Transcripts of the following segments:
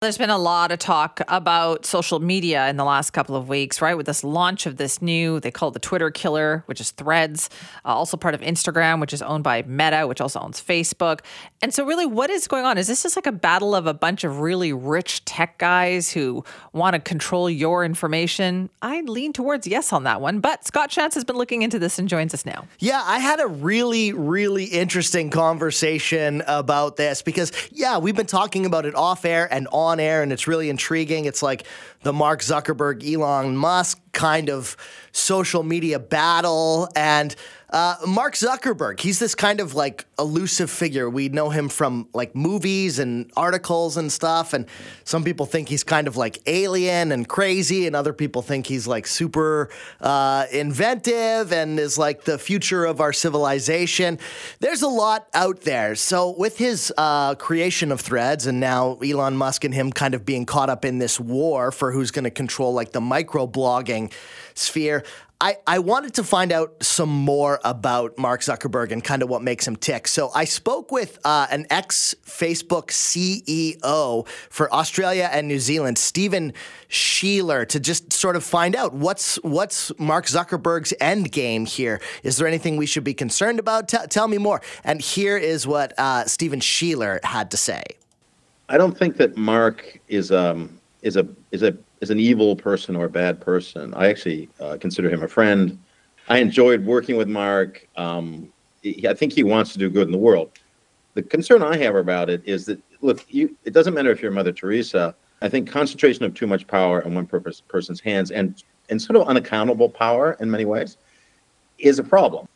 There's been a lot of talk about social media in the last couple of weeks, right? With this launch of this new, they call it the Twitter killer, which is Threads, uh, also part of Instagram, which is owned by Meta, which also owns Facebook. And so, really, what is going on? Is this just like a battle of a bunch of really rich tech guys who want to control your information? I lean towards yes on that one. But Scott Shantz has been looking into this and joins us now. Yeah, I had a really, really interesting conversation about this because, yeah, we've been talking about it off air and on on air and it's really intriguing. It's like the Mark Zuckerberg, Elon Musk kind of social media battle. And uh, Mark Zuckerberg, he's this kind of like elusive figure. We know him from like movies and articles and stuff. And some people think he's kind of like alien and crazy, and other people think he's like super uh, inventive and is like the future of our civilization. There's a lot out there. So, with his uh, creation of threads and now Elon Musk and him kind of being caught up in this war for who's going to control like the micro blogging sphere, I, I wanted to find out some more about Mark Zuckerberg and kind of what makes him tick. So I spoke with uh, an ex Facebook CEO for Australia and New Zealand, Stephen Scheeler, to just sort of find out what's what's Mark Zuckerberg's end game here. Is there anything we should be concerned about? T- tell me more. And here is what uh, Stephen Scheeler had to say. I don't think that Mark is um, is a is a is an evil person or a bad person. I actually uh, consider him a friend. I enjoyed working with Mark. Um, he, I think he wants to do good in the world. The concern I have about it is that look, you, it doesn't matter if you're Mother Teresa. I think concentration of too much power in one purpose, person's hands and and sort of unaccountable power in many ways is a problem.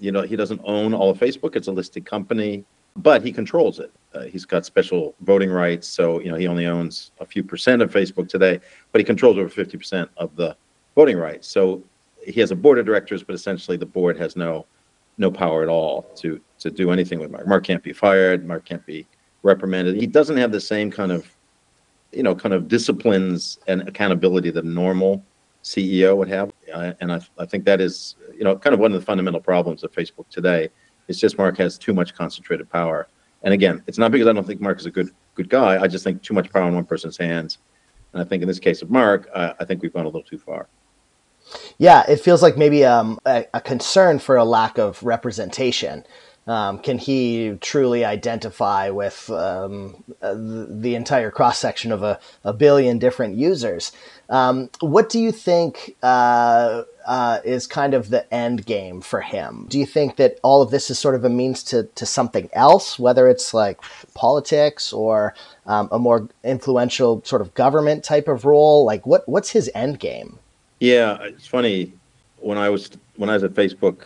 You know, he doesn't own all of Facebook; it's a listed company but he controls it. Uh, he's got special voting rights, so you know he only owns a few percent of Facebook today, but he controls over 50% of the voting rights. So he has a board of directors, but essentially the board has no no power at all to to do anything with Mark. Mark can't be fired. Mark can't be reprimanded. He doesn't have the same kind of you know kind of disciplines and accountability that a normal CEO would have, and I, I think that is you know kind of one of the fundamental problems of Facebook today it's just Mark has too much concentrated power. And again, it's not because I don't think Mark is a good good guy. I just think too much power in one person's hands. And I think in this case of Mark, uh, I think we've gone a little too far. Yeah, it feels like maybe um, a, a, concern for a lack of representation. Um, can he truly identify with um, uh, the entire cross section of a, a, billion different users? Um, what do you think uh, uh, is kind of the end game for him? Do you think that all of this is sort of a means to, to something else, whether it's like politics or um, a more influential sort of government type of role? Like, what what's his end game? Yeah, it's funny when I was when I was at Facebook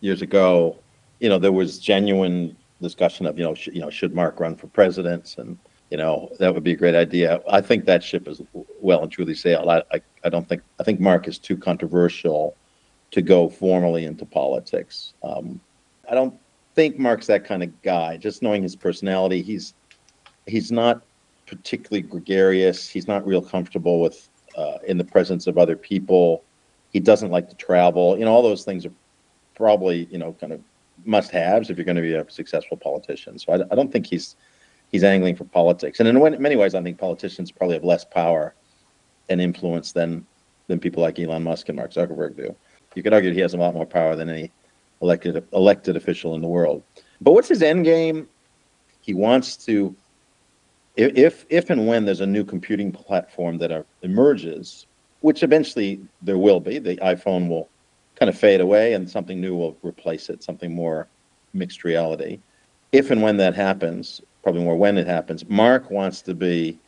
years ago you know, there was genuine discussion of, you know, sh- you know, should Mark run for president? And, you know, that would be a great idea. I think that ship is well and truly sailed. I, I, I don't think, I think Mark is too controversial to go formally into politics. Um, I don't think Mark's that kind of guy. Just knowing his personality, he's, he's not particularly gregarious. He's not real comfortable with, uh, in the presence of other people. He doesn't like to travel. You know, all those things are probably, you know, kind of must-haves if you're going to be a successful politician. So I, I, don't think he's he's angling for politics. And in many ways, I think politicians probably have less power and influence than than people like Elon Musk and Mark Zuckerberg do. You could argue he has a lot more power than any elected elected official in the world. But what's his end game? He wants to if if and when there's a new computing platform that are, emerges, which eventually there will be, the iPhone will kind of fade away and something new will replace it, something more mixed reality. If and when that happens, probably more when it happens, Mark wants to be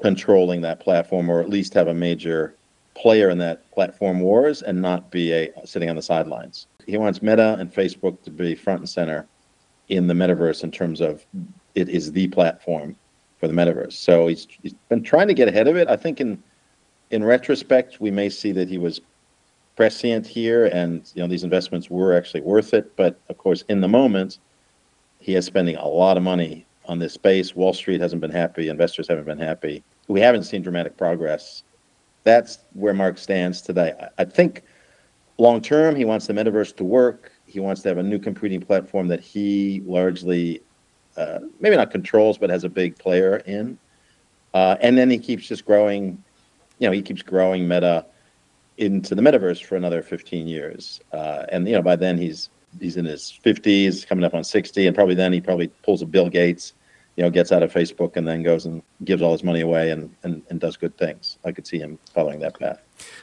controlling that platform or at least have a major player in that platform wars and not be a sitting on the sidelines. He wants Meta and Facebook to be front and center in the metaverse in terms of it is the platform for the metaverse. So he's he's been trying to get ahead of it. I think in in retrospect, we may see that he was prescient here, and you know these investments were actually worth it. But of course, in the moment, he is spending a lot of money on this space. Wall Street hasn't been happy. Investors haven't been happy. We haven't seen dramatic progress. That's where Mark stands today. I, think long term, he wants the metaverse to work. He wants to have a new computing platform that he largely, uh, maybe not controls, but has a big player in. Uh, and then he keeps just growing. You know, he keeps growing Meta into the metaverse for another 15 years. Uh, and you know, by then he's he's in his 50s, coming up on 60, and probably then he probably pulls a Bill Gates, you know, gets out of Facebook and then goes and gives all his money away and, and, and does good things. I could see him following that path.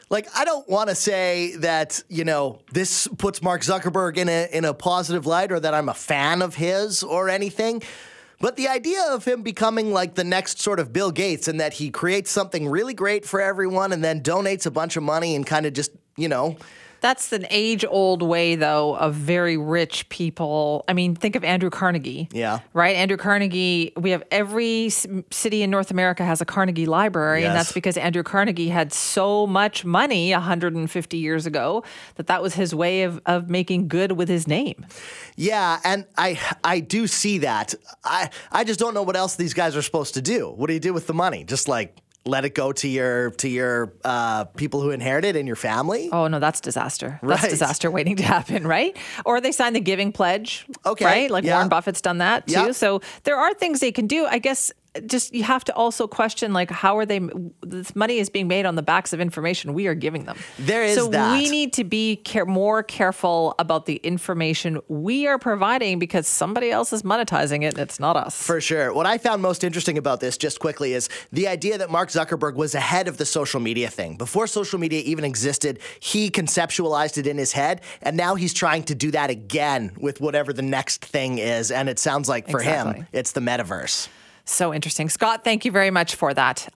Like I don't want to say that you know this puts Mark Zuckerberg in a in a positive light or that I'm a fan of his or anything. But the idea of him becoming like the next sort of Bill Gates and that he creates something really great for everyone and then donates a bunch of money and kind of just, you know, That's an age old way, though, of very rich people. I mean, think of Andrew Carnegie. Yeah. Right? Andrew Carnegie, we have every city in North America has a Carnegie Library, and that's because Andrew Carnegie had so much money 150 years ago that that was his way of, of making good with his name. Yeah, and I I do see that. I I just don't know what else these guys are supposed to do. What do you do with the money? Just like let it go to your to your uh, people who inherit it in your family? Oh no, that's disaster. That's Right. disaster waiting to happen, right? Or they sign the giving pledge. Okay, Right? Like yeah. Warren Buffett's done that too. Yeah. So there are things they can do. I guess just you have to also question like how are they this money is being made on the backs of information we are giving them. There is so that. we need to be care- more careful about the information we are providing because somebody else is monetizing it and it's not us. For sure. What I found most interesting about this, just quickly, is the idea that Mark Zuckerberg was ahead of the social media thing. Before social media even existed, he conceptualized it in his head, and now he's trying to do that again with whatever the next thing is. And it sounds like for him, it's the metaverse. So interesting. Scott, thank you very much for that.